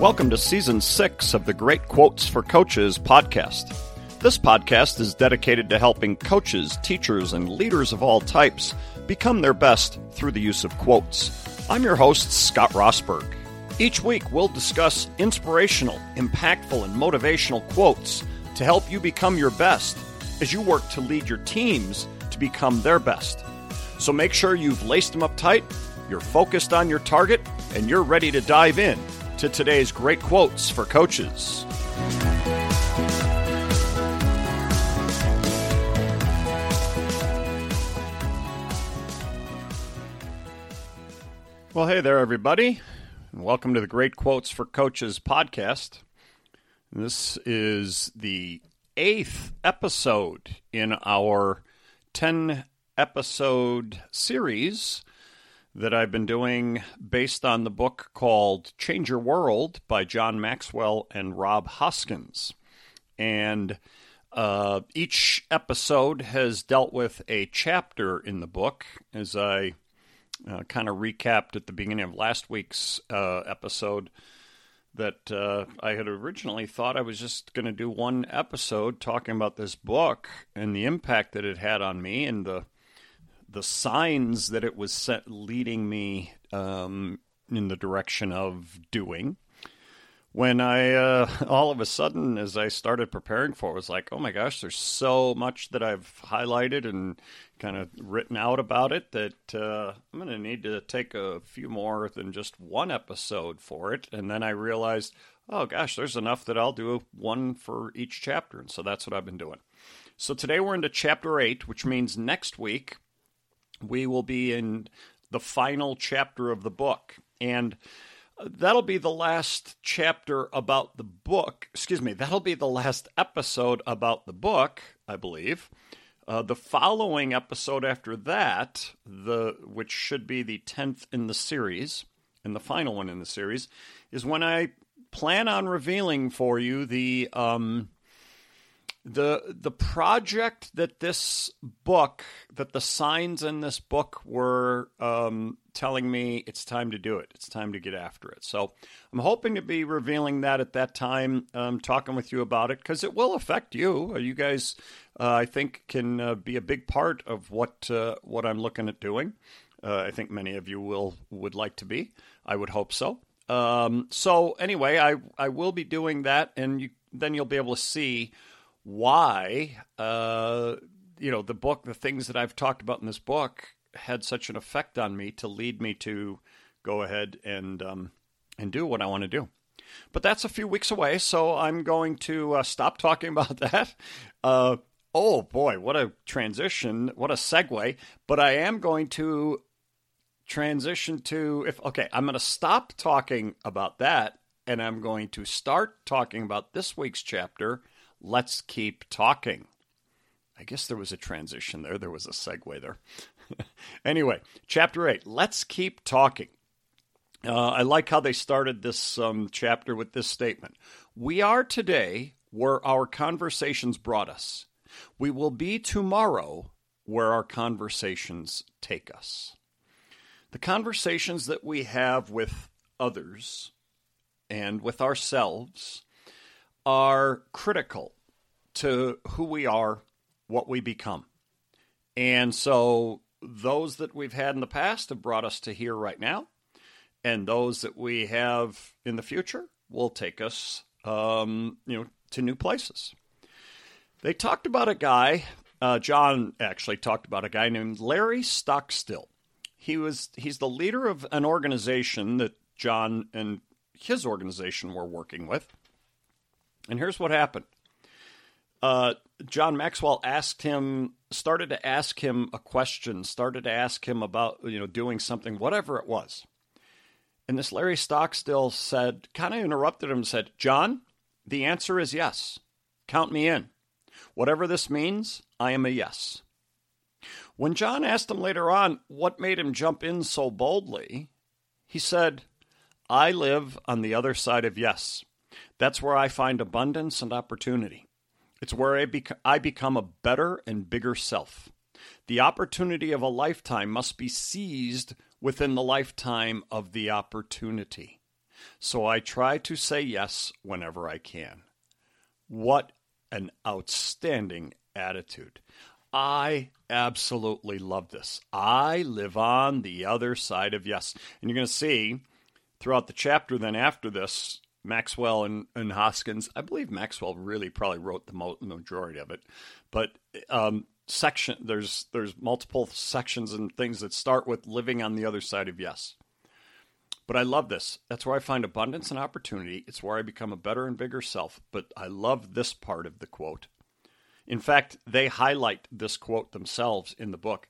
Welcome to season six of the Great Quotes for Coaches podcast. This podcast is dedicated to helping coaches, teachers, and leaders of all types become their best through the use of quotes. I'm your host, Scott Rosberg. Each week, we'll discuss inspirational, impactful, and motivational quotes to help you become your best as you work to lead your teams to become their best. So make sure you've laced them up tight, you're focused on your target, and you're ready to dive in to today's great quotes for coaches. Well, hey there, everybody, and welcome to the Great Quotes for Coaches podcast. This is the eighth episode in our 10 episode series that I've been doing based on the book called Change Your World by John Maxwell and Rob Hoskins. And uh, each episode has dealt with a chapter in the book, as I uh, kind of recapped at the beginning of last week's uh, episode. That uh, I had originally thought I was just going to do one episode talking about this book and the impact that it had on me and the the signs that it was set, leading me um, in the direction of doing. When I uh, all of a sudden, as I started preparing for it, was like, oh my gosh, there's so much that I've highlighted and kind of written out about it that uh, I'm going to need to take a few more than just one episode for it. And then I realized, oh gosh, there's enough that I'll do one for each chapter. And so that's what I've been doing. So today we're into chapter eight, which means next week we will be in the final chapter of the book. And that'll be the last chapter about the book. Excuse me, that'll be the last episode about the book, I believe. Uh, the following episode after that, the which should be the tenth in the series, and the final one in the series, is when I plan on revealing for you the um, the the project that this book that the signs in this book were um, telling me it's time to do it. It's time to get after it. So i'm hoping to be revealing that at that time um, talking with you about it because it will affect you. Uh, you guys uh, i think can uh, be a big part of what uh, what i'm looking at doing. Uh, i think many of you will would like to be. I would hope so. Um, so anyway i i will be doing that and you then you'll be able to see why uh, you know the book, the things that I've talked about in this book had such an effect on me to lead me to go ahead and um, and do what I want to do. But that's a few weeks away, so I'm going to uh, stop talking about that. Uh, oh boy, what a transition! What a segue! But I am going to transition to if okay, I'm going to stop talking about that, and I'm going to start talking about this week's chapter Let's keep talking. I guess there was a transition there. There was a segue there. anyway, chapter 8. Let's keep talking. Uh, I like how they started this um, chapter with this statement We are today where our conversations brought us. We will be tomorrow where our conversations take us. The conversations that we have with others and with ourselves are critical to who we are, what we become. And so those that we've had in the past have brought us to here right now, and those that we have in the future will take us, um, you know, to new places. They talked about a guy. Uh, John actually talked about a guy named Larry Stockstill. He was he's the leader of an organization that John and his organization were working with. And here's what happened. Uh, John Maxwell asked him, started to ask him a question, started to ask him about, you know, doing something, whatever it was. And this Larry Stockstill said, kind of interrupted him and said, John, the answer is yes. Count me in. Whatever this means, I am a yes. When John asked him later on what made him jump in so boldly, he said, I live on the other side of yes. That's where I find abundance and opportunity. It's where I, bec- I become a better and bigger self. The opportunity of a lifetime must be seized within the lifetime of the opportunity. So I try to say yes whenever I can. What an outstanding attitude. I absolutely love this. I live on the other side of yes. And you're going to see throughout the chapter, then after this, Maxwell and, and Hoskins, I believe Maxwell really probably wrote the majority of it, but um, section there's there's multiple sections and things that start with living on the other side of yes. But I love this. That's where I find abundance and opportunity. It's where I become a better and bigger self. But I love this part of the quote. In fact, they highlight this quote themselves in the book.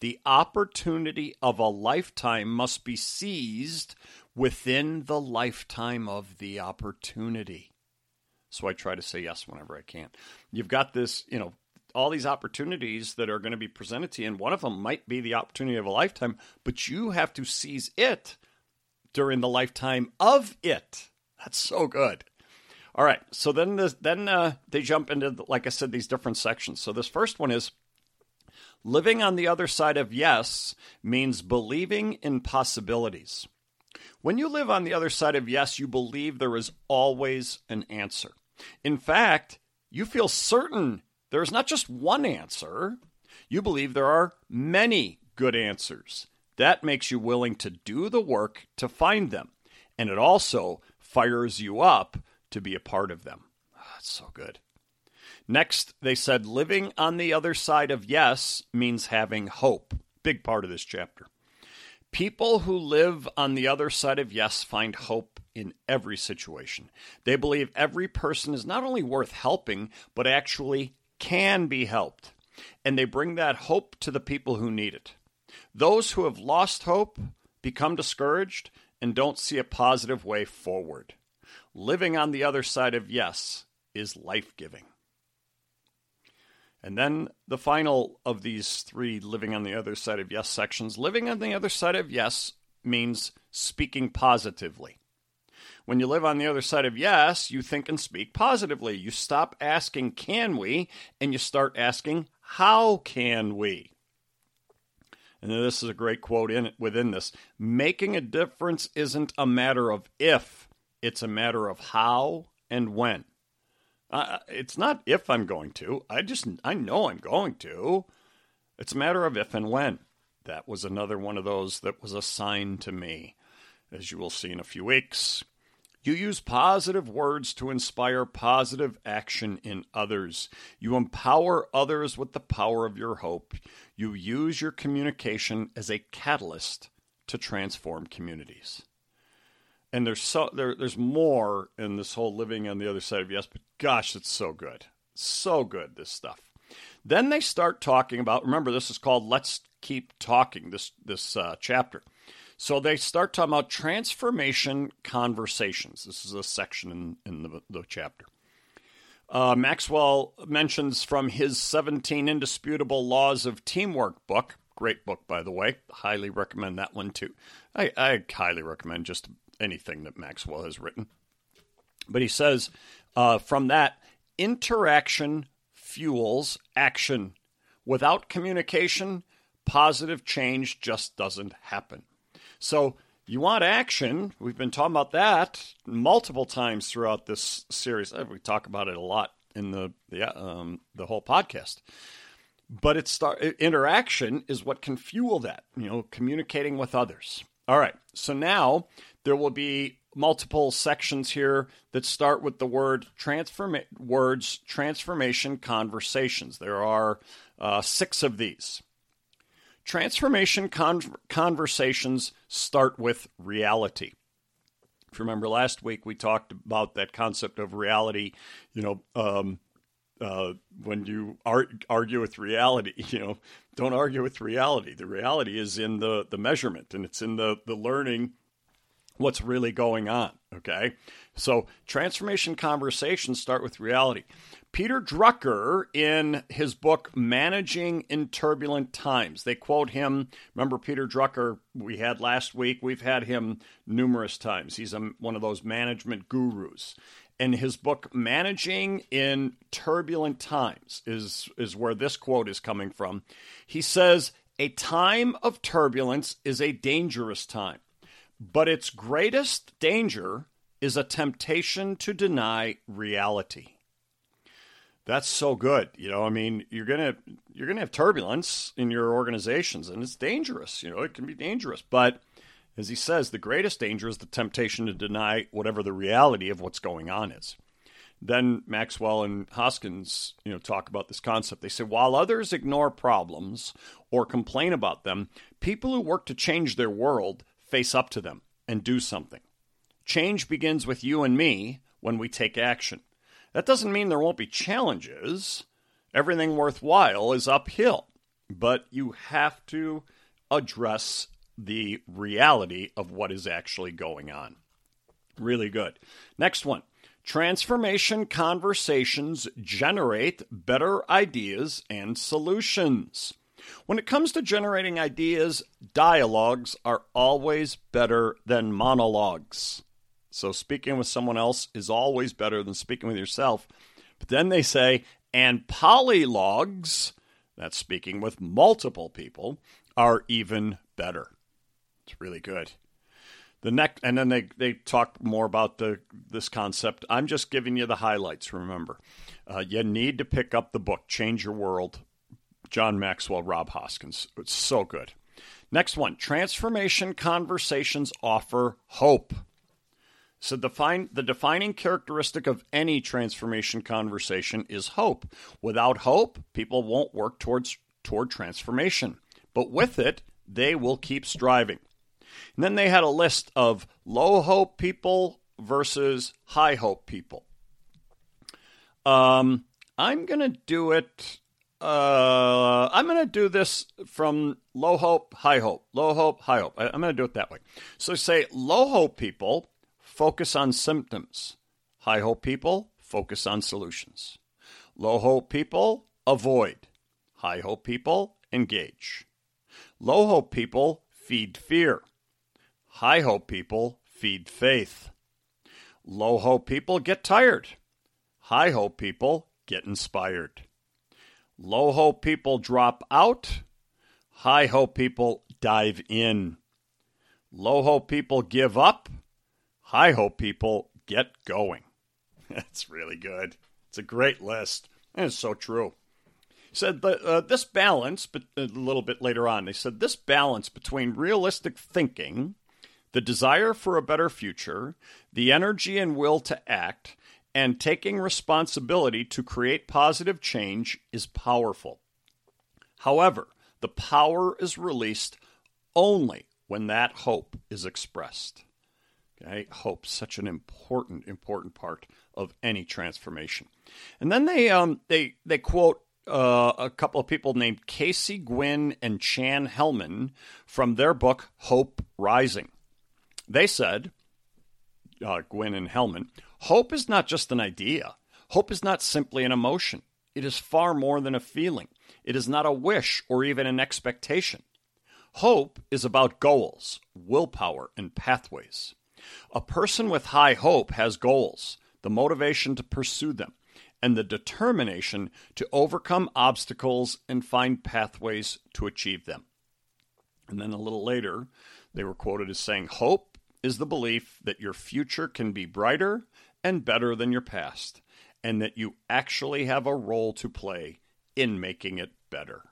The opportunity of a lifetime must be seized within the lifetime of the opportunity. So I try to say yes whenever I can. You've got this, you know, all these opportunities that are going to be presented to you, and one of them might be the opportunity of a lifetime, but you have to seize it during the lifetime of it. That's so good. All right, so then this, then uh, they jump into, like I said, these different sections. So this first one is living on the other side of yes means believing in possibilities. When you live on the other side of yes, you believe there is always an answer. In fact, you feel certain there is not just one answer, you believe there are many good answers. That makes you willing to do the work to find them. And it also fires you up to be a part of them. Oh, that's so good. Next, they said living on the other side of yes means having hope. Big part of this chapter. People who live on the other side of yes find hope in every situation. They believe every person is not only worth helping, but actually can be helped. And they bring that hope to the people who need it. Those who have lost hope become discouraged and don't see a positive way forward. Living on the other side of yes is life giving. And then the final of these three living on the other side of yes sections living on the other side of yes means speaking positively. When you live on the other side of yes, you think and speak positively. You stop asking, can we? And you start asking, how can we? And this is a great quote in within this. Making a difference isn't a matter of if, it's a matter of how and when. It's not if I'm going to. I just I know I'm going to. It's a matter of if and when. That was another one of those that was assigned to me, as you will see in a few weeks. You use positive words to inspire positive action in others. You empower others with the power of your hope. You use your communication as a catalyst to transform communities. And there's so there, there's more in this whole living on the other side of yes, but gosh, it's so good. So good, this stuff. Then they start talking about remember this is called Let's Keep Talking, this this uh, chapter. So they start talking about transformation conversations. This is a section in, in the, the chapter. Uh, Maxwell mentions from his 17 Indisputable Laws of Teamwork book. Great book, by the way. Highly recommend that one too. I, I highly recommend just anything that Maxwell has written. But he says uh, from that, interaction fuels action. Without communication, positive change just doesn't happen. So you want action. We've been talking about that multiple times throughout this series. Uh, we talk about it a lot in the the, um, the whole podcast. But it's start, interaction is what can fuel that. You know, communicating with others. All right. So now there will be multiple sections here that start with the word transform words transformation conversations. There are uh, six of these. Transformation con- conversations start with reality. If you remember last week, we talked about that concept of reality. You know, um, uh, when you ar- argue with reality, you know, don't argue with reality. The reality is in the the measurement, and it's in the the learning what's really going on. Okay, so transformation conversations start with reality. Peter Drucker, in his book Managing in Turbulent Times, they quote him. Remember, Peter Drucker, we had last week, we've had him numerous times. He's a, one of those management gurus. And his book Managing in Turbulent Times is, is where this quote is coming from. He says, A time of turbulence is a dangerous time. But its greatest danger is a temptation to deny reality. That's so good. You know, I mean, you're gonna you're gonna have turbulence in your organizations, and it's dangerous. You know, it can be dangerous. But as he says, the greatest danger is the temptation to deny whatever the reality of what's going on is. Then Maxwell and Hoskins, you know, talk about this concept. They say while others ignore problems or complain about them, people who work to change their world face up to them and do something. Change begins with you and me when we take action. That doesn't mean there won't be challenges. Everything worthwhile is uphill, but you have to address the reality of what is actually going on. Really good. Next one. Transformation conversations generate better ideas and solutions. When it comes to generating ideas, dialogues are always better than monologues. So speaking with someone else is always better than speaking with yourself. But then they say, and polylogues, that's speaking with multiple people, are even better. It's really good. The next, and then they, they talk more about the this concept. I'm just giving you the highlights. Remember, uh, you need to pick up the book "Change Your World," John Maxwell, Rob Hoskins. It's so good. Next one: transformation conversations offer hope. So define, the defining characteristic of any transformation conversation is hope. Without hope, people won't work towards toward transformation. But with it, they will keep striving. And then they had a list of low hope people versus high hope people. Um, I'm going to do it. Uh, I'm going to do this from low hope, high hope, low hope, high hope. I'm going to do it that way. So say low hope people focus on symptoms. High hope people focus on solutions. Low hope people avoid. High hope people engage. Low hope people feed fear. High hope people feed faith. Low hope people get tired. High hope people get inspired. Low hope people drop out. High hope people dive in. Low hope people give up. High hope people get going. That's really good. It's a great list. And it's so true. Said that uh, this balance, but a little bit later on, they said this balance between realistic thinking, the desire for a better future, the energy and will to act, and taking responsibility to create positive change is powerful. However, the power is released only when that hope is expressed. Okay, hope such an important, important part of any transformation. And then they um, they they quote uh, a couple of people named Casey Gwinn and Chan Hellman from their book Hope Rising. They said, uh, Gwinn and Hellman, hope is not just an idea. Hope is not simply an emotion. It is far more than a feeling. It is not a wish or even an expectation. Hope is about goals, willpower, and pathways. A person with high hope has goals, the motivation to pursue them, and the determination to overcome obstacles and find pathways to achieve them. And then a little later, they were quoted as saying, Hope is the belief that your future can be brighter and better than your past, and that you actually have a role to play in making it better.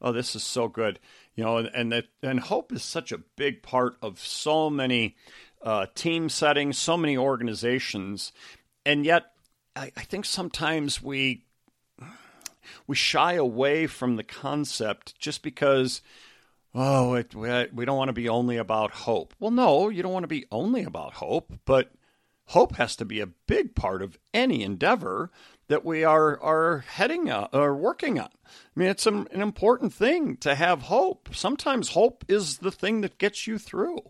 Oh, this is so good. You know, and that and hope is such a big part of so many uh, team settings, so many organizations, and yet I, I think sometimes we we shy away from the concept just because oh it, we, we don't want to be only about hope. Well, no, you don't want to be only about hope, but hope has to be a big part of any endeavor that we are are heading or working on. I mean, it's an, an important thing to have hope. Sometimes hope is the thing that gets you through.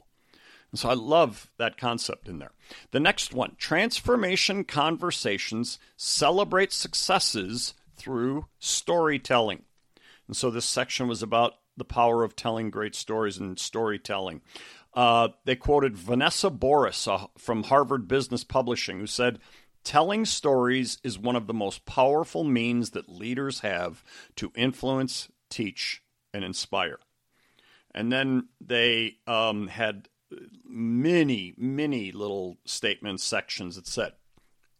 And So I love that concept in there. The next one transformation conversations celebrate successes through storytelling. And so this section was about the power of telling great stories and storytelling. Uh, they quoted Vanessa Boris uh, from Harvard Business Publishing, who said, Telling stories is one of the most powerful means that leaders have to influence, teach, and inspire. And then they um, had many, many little statements, sections that said,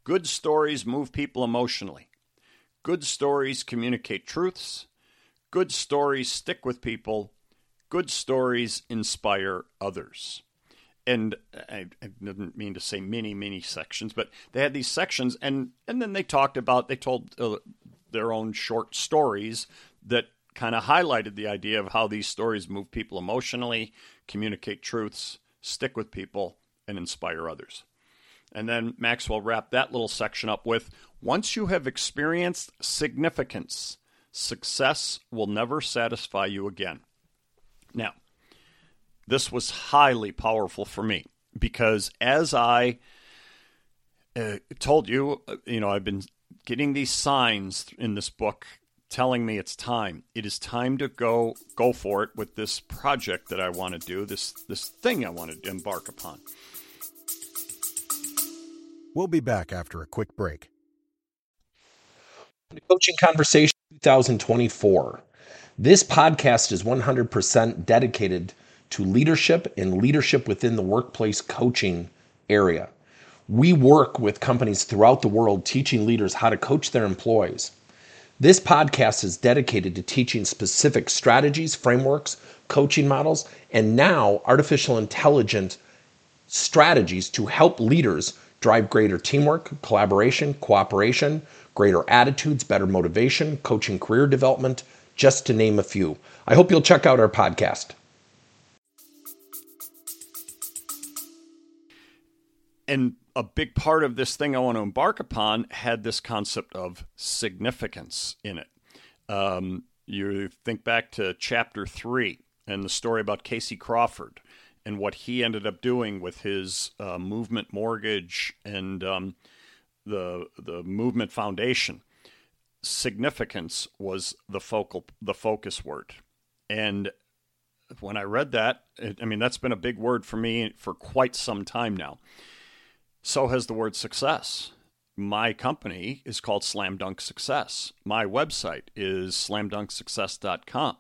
Good stories move people emotionally. Good stories communicate truths. Good stories stick with people. Good stories inspire others. And I, I didn't mean to say many, many sections, but they had these sections, and, and then they talked about, they told uh, their own short stories that kind of highlighted the idea of how these stories move people emotionally, communicate truths, stick with people, and inspire others. And then Maxwell wrapped that little section up with Once you have experienced significance, success will never satisfy you again. Now, this was highly powerful for me because as I uh, told you, uh, you know, I've been getting these signs in this book telling me it's time. It is time to go go for it with this project that I want to do, this this thing I want to embark upon. We'll be back after a quick break. Coaching Conversation 2024. This podcast is 100% dedicated to leadership and leadership within the workplace coaching area. We work with companies throughout the world teaching leaders how to coach their employees. This podcast is dedicated to teaching specific strategies, frameworks, coaching models, and now artificial intelligence strategies to help leaders drive greater teamwork, collaboration, cooperation, greater attitudes, better motivation, coaching career development, just to name a few. I hope you'll check out our podcast. And a big part of this thing I want to embark upon had this concept of significance in it. Um, you think back to chapter three and the story about Casey Crawford and what he ended up doing with his uh, movement mortgage and um, the the movement foundation. Significance was the focal the focus word, and when I read that, it, I mean that's been a big word for me for quite some time now. So has the word success. My company is called Slam Dunk Success. My website is slamdunksuccess.com.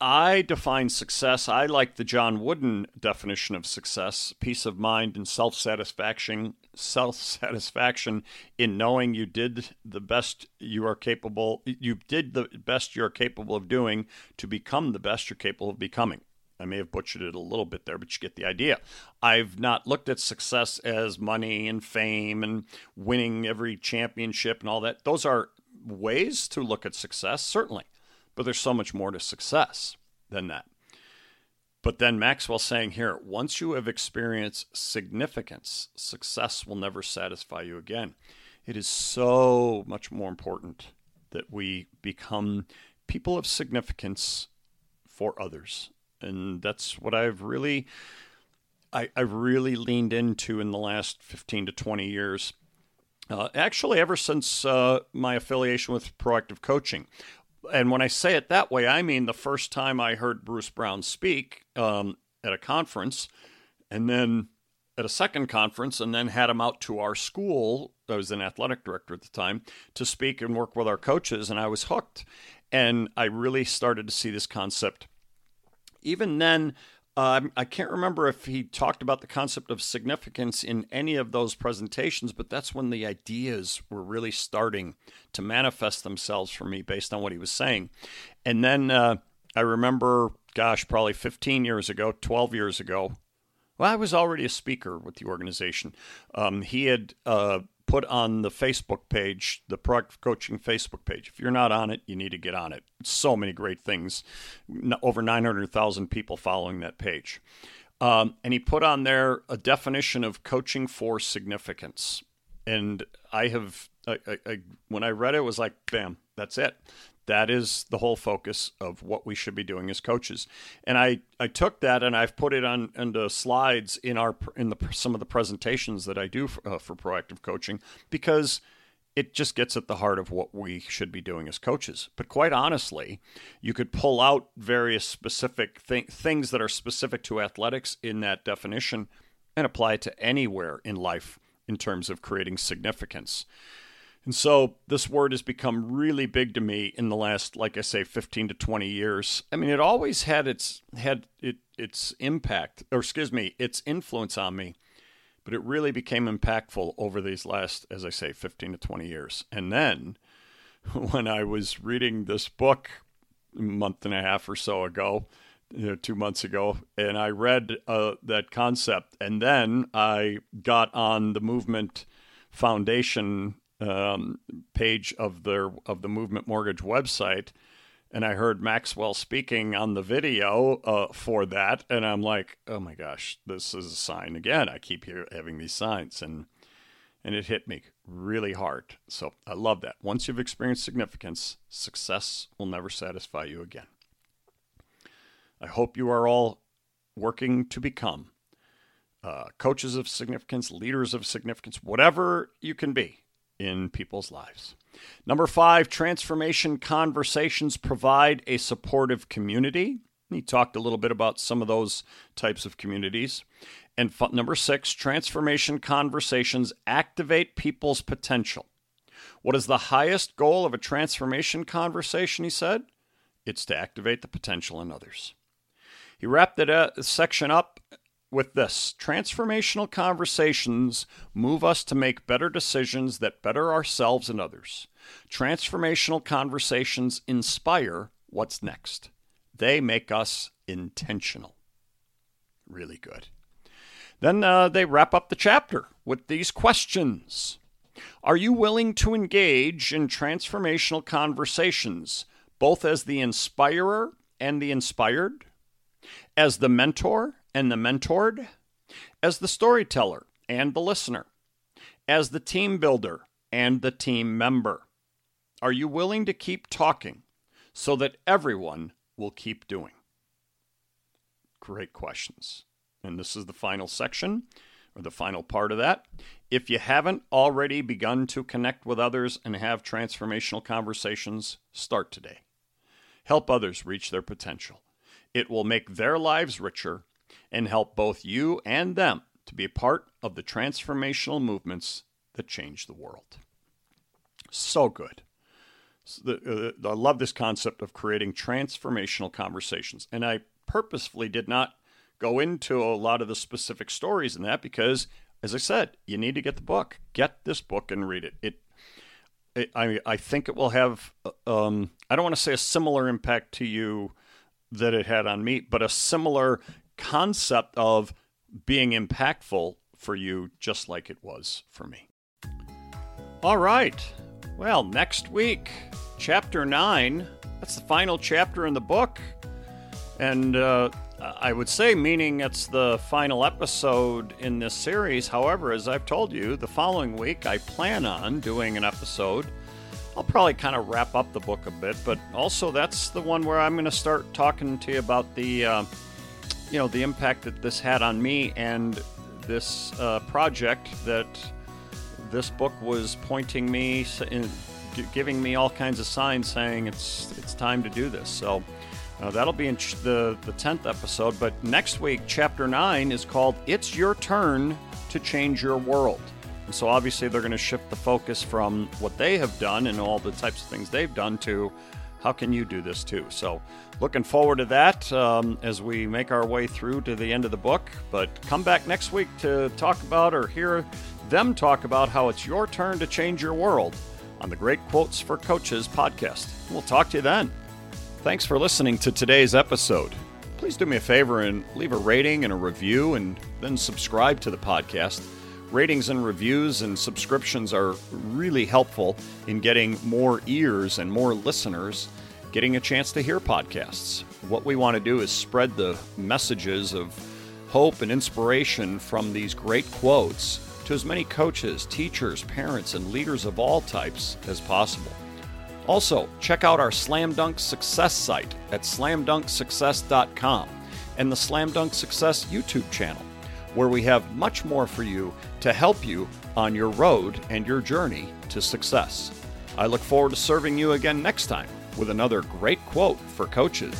I define success. I like the John Wooden definition of success: peace of mind and self-satisfaction. Self-satisfaction in knowing you did the best you are capable. You did the best you are capable of doing to become the best you're capable of becoming. I may have butchered it a little bit there, but you get the idea. I've not looked at success as money and fame and winning every championship and all that. Those are ways to look at success, certainly. But there's so much more to success than that. But then Maxwell saying here once you have experienced significance, success will never satisfy you again. It is so much more important that we become people of significance for others. And that's what I've really I, I really leaned into in the last 15 to 20 years. Uh, actually, ever since uh, my affiliation with Proactive Coaching, and when I say it that way, I mean the first time I heard Bruce Brown speak um, at a conference, and then at a second conference, and then had him out to our school. I was an athletic director at the time to speak and work with our coaches, and I was hooked. And I really started to see this concept. Even then, um, I can't remember if he talked about the concept of significance in any of those presentations, but that's when the ideas were really starting to manifest themselves for me based on what he was saying. And then uh, I remember, gosh, probably 15 years ago, 12 years ago, well, I was already a speaker with the organization. Um, he had uh, put on the Facebook page, the Proactive Coaching Facebook page. If you're not on it, you need to get on it. So many great things. Over 900,000 people following that page. Um, and he put on there a definition of coaching for significance. And I have, I, I, I, when I read it, it was like, bam, that's it that is the whole focus of what we should be doing as coaches. And I, I took that and I've put it on into slides in our in the some of the presentations that I do for, uh, for proactive coaching because it just gets at the heart of what we should be doing as coaches. But quite honestly, you could pull out various specific th- things that are specific to athletics in that definition and apply it to anywhere in life in terms of creating significance. And so this word has become really big to me in the last, like I say, 15 to 20 years. I mean, it always had its had it its impact, or excuse me, its influence on me, but it really became impactful over these last, as I say, 15 to 20 years. And then when I was reading this book a month and a half or so ago, you know, two months ago, and I read uh, that concept, and then I got on the movement foundation um, page of their of the Movement Mortgage website, and I heard Maxwell speaking on the video uh, for that, and I'm like, oh my gosh, this is a sign again. I keep hear, having these signs, and and it hit me really hard. So I love that. Once you've experienced significance, success will never satisfy you again. I hope you are all working to become uh, coaches of significance, leaders of significance, whatever you can be in people's lives. Number five, transformation conversations provide a supportive community. He talked a little bit about some of those types of communities. And f- number six, transformation conversations activate people's potential. What is the highest goal of a transformation conversation? He said it's to activate the potential in others. He wrapped that uh, section up with this transformational conversations move us to make better decisions that better ourselves and others. Transformational conversations inspire what's next, they make us intentional. Really good. Then uh, they wrap up the chapter with these questions Are you willing to engage in transformational conversations, both as the inspirer and the inspired, as the mentor and the mentored, as the storyteller and the listener, as the team builder and the team member? Are you willing to keep talking so that everyone will keep doing? Great questions. And this is the final section or the final part of that. If you haven't already begun to connect with others and have transformational conversations, start today. Help others reach their potential. It will make their lives richer and help both you and them to be a part of the transformational movements that change the world. So good. Uh, I love this concept of creating transformational conversations. And I purposefully did not go into a lot of the specific stories in that because, as I said, you need to get the book. Get this book and read it. It, it I, I think it will have, uh, um, I don't want to say a similar impact to you that it had on me, but a similar concept of being impactful for you, just like it was for me. All right. Well, next week, chapter nine. That's the final chapter in the book. And uh, I would say, meaning it's the final episode in this series. However, as I've told you, the following week I plan on doing an episode. I'll probably kind of wrap up the book a bit, but also that's the one where I'm going to start talking to you about the. Uh, you know the impact that this had on me and this uh, project that this book was pointing me in, giving me all kinds of signs saying it's it's time to do this. So uh, that'll be in ch- the the 10th episode but next week chapter 9 is called it's your turn to change your world. And so obviously they're going to shift the focus from what they have done and all the types of things they've done to how can you do this too? So, looking forward to that um, as we make our way through to the end of the book. But come back next week to talk about or hear them talk about how it's your turn to change your world on the Great Quotes for Coaches podcast. We'll talk to you then. Thanks for listening to today's episode. Please do me a favor and leave a rating and a review and then subscribe to the podcast. Ratings and reviews and subscriptions are really helpful in getting more ears and more listeners getting a chance to hear podcasts. What we want to do is spread the messages of hope and inspiration from these great quotes to as many coaches, teachers, parents, and leaders of all types as possible. Also, check out our Slam Dunk Success site at slamdunksuccess.com and the Slam Dunk Success YouTube channel where we have much more for you to help you on your road and your journey to success. I look forward to serving you again next time with another great quote for coaches.